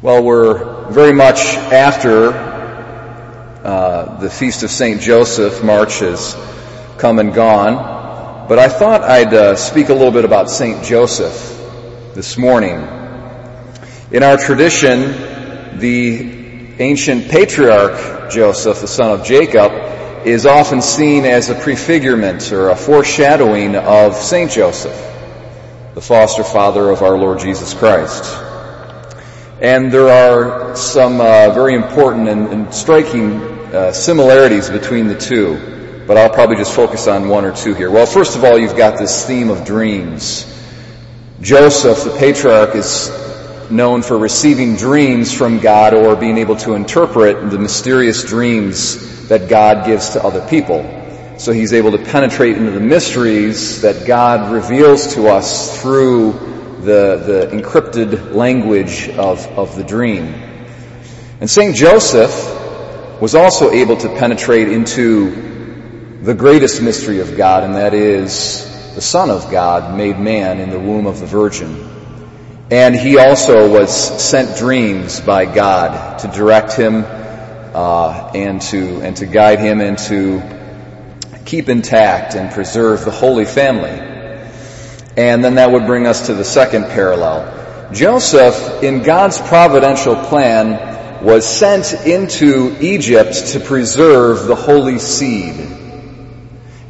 Well, we're very much after uh, the Feast of St. Joseph. March has come and gone. But I thought I'd uh, speak a little bit about St. Joseph this morning. In our tradition, the ancient patriarch Joseph, the son of Jacob, is often seen as a prefigurement or a foreshadowing of St. Joseph, the foster father of our Lord Jesus Christ. And there are some uh, very important and, and striking uh, similarities between the two, but I'll probably just focus on one or two here. Well, first of all, you've got this theme of dreams. Joseph, the patriarch, is known for receiving dreams from God or being able to interpret the mysterious dreams that God gives to other people. So he's able to penetrate into the mysteries that God reveals to us through the, the encrypted language of, of the dream. And St. Joseph was also able to penetrate into the greatest mystery of God, and that is the Son of God made man in the womb of the Virgin. And he also was sent dreams by God to direct him uh, and to and to guide him and to keep intact and preserve the Holy Family. And then that would bring us to the second parallel. Joseph, in God's providential plan, was sent into Egypt to preserve the holy seed.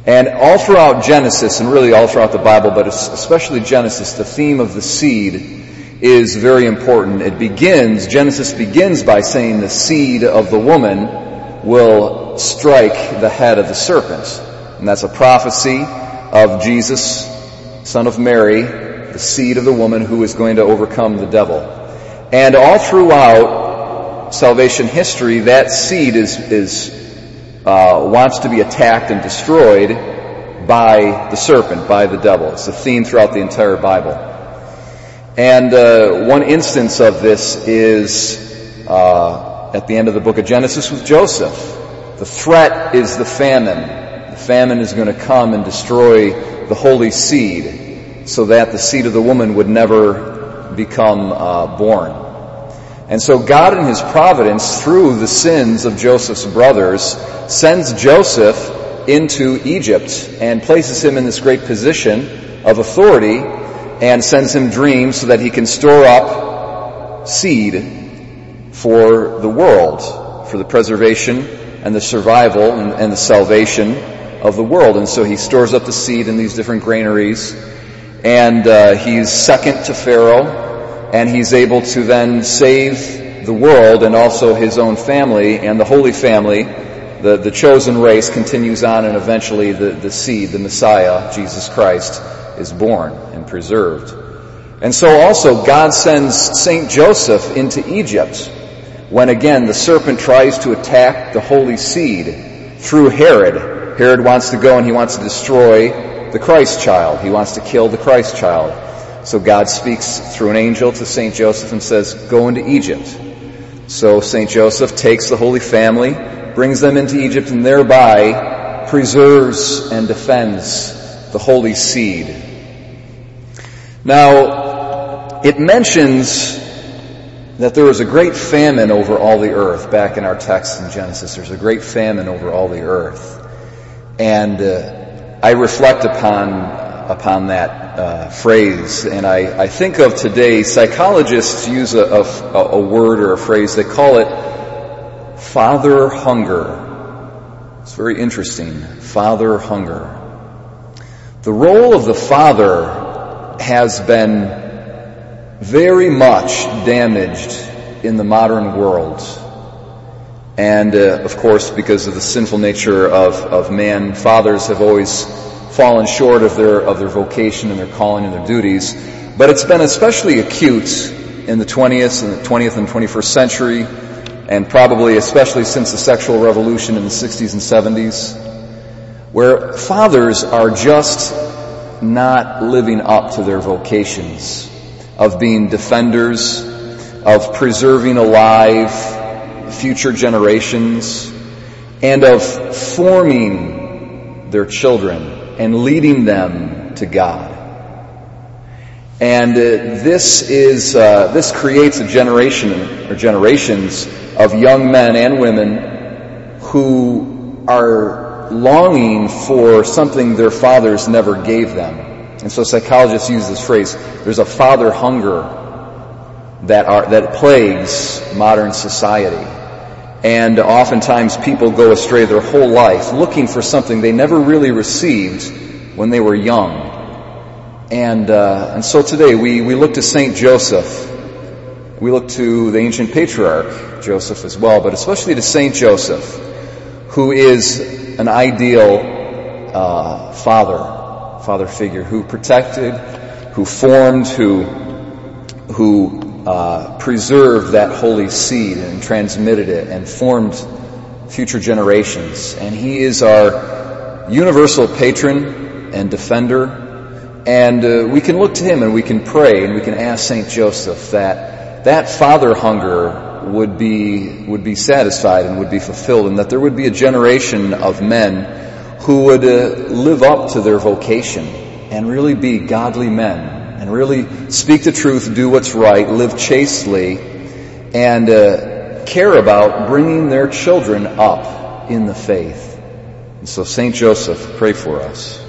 And all throughout Genesis, and really all throughout the Bible, but especially Genesis, the theme of the seed is very important. It begins, Genesis begins by saying the seed of the woman will strike the head of the serpent. And that's a prophecy of Jesus son of Mary, the seed of the woman who is going to overcome the devil. And all throughout salvation history, that seed is, is uh, wants to be attacked and destroyed by the serpent, by the devil. It's a theme throughout the entire Bible. And uh, one instance of this is uh, at the end of the book of Genesis with Joseph. The threat is the famine. The famine is going to come and destroy the holy seed so that the seed of the woman would never become uh, born. And so God in his providence through the sins of Joseph's brothers sends Joseph into Egypt and places him in this great position of authority and sends him dreams so that he can store up seed for the world, for the preservation and the survival and, and the salvation of the world. And so he stores up the seed in these different granaries, and uh, he's second to Pharaoh, and he's able to then save the world and also his own family and the Holy Family. The, the chosen race continues on, and eventually the, the seed, the Messiah, Jesus Christ, is born and preserved. And so also God sends Saint Joseph into Egypt when again the serpent tries to attack the holy seed through Herod Herod wants to go and he wants to destroy the Christ child. He wants to kill the Christ child. So God speaks through an angel to St. Joseph and says, go into Egypt. So St. Joseph takes the Holy Family, brings them into Egypt, and thereby preserves and defends the Holy Seed. Now, it mentions that there was a great famine over all the earth back in our text in Genesis. There's a great famine over all the earth. And uh, I reflect upon upon that uh, phrase, and I, I, think of today. Psychologists use a, a, a word or a phrase. They call it father hunger. It's very interesting. Father hunger. The role of the father has been very much damaged in the modern world. And uh, of course, because of the sinful nature of, of man, fathers have always fallen short of their, of their vocation and their calling and their duties. But it's been especially acute in the 20th and the 20th and 21st century, and probably especially since the sexual revolution in the 60s and 70s, where fathers are just not living up to their vocations of being defenders, of preserving alive future generations and of forming their children and leading them to God. And uh, this is uh, this creates a generation or generations of young men and women who are longing for something their fathers never gave them. And so psychologists use this phrase, there's a father hunger that are, that plagues modern society. And oftentimes people go astray their whole life looking for something they never really received when they were young. And, uh, and so today we, we look to Saint Joseph. We look to the ancient patriarch, Joseph as well, but especially to Saint Joseph, who is an ideal uh, father, father figure, who protected, who formed, who, who uh, preserved that holy seed and transmitted it and formed future generations. And he is our universal patron and defender. And uh, we can look to him and we can pray and we can ask Saint Joseph that that father hunger would be would be satisfied and would be fulfilled, and that there would be a generation of men who would uh, live up to their vocation and really be godly men and really speak the truth, do what's right, live chastely, and uh, care about bringing their children up in the faith. And so, Saint Joseph, pray for us.